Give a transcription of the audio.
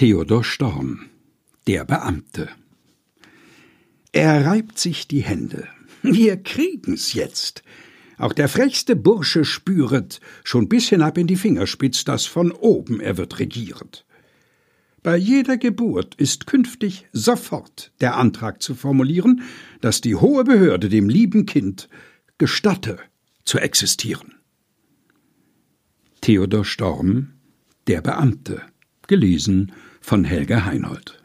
Theodor Storm Der Beamte Er reibt sich die Hände. Wir kriegen's jetzt. Auch der frechste Bursche spüret, schon bis hinab in die Fingerspitz, dass von oben er wird regiert. Bei jeder Geburt ist künftig sofort der Antrag zu formulieren, dass die hohe Behörde dem lieben Kind gestatte zu existieren. Theodor Storm Der Beamte gelesen von Helga Heinold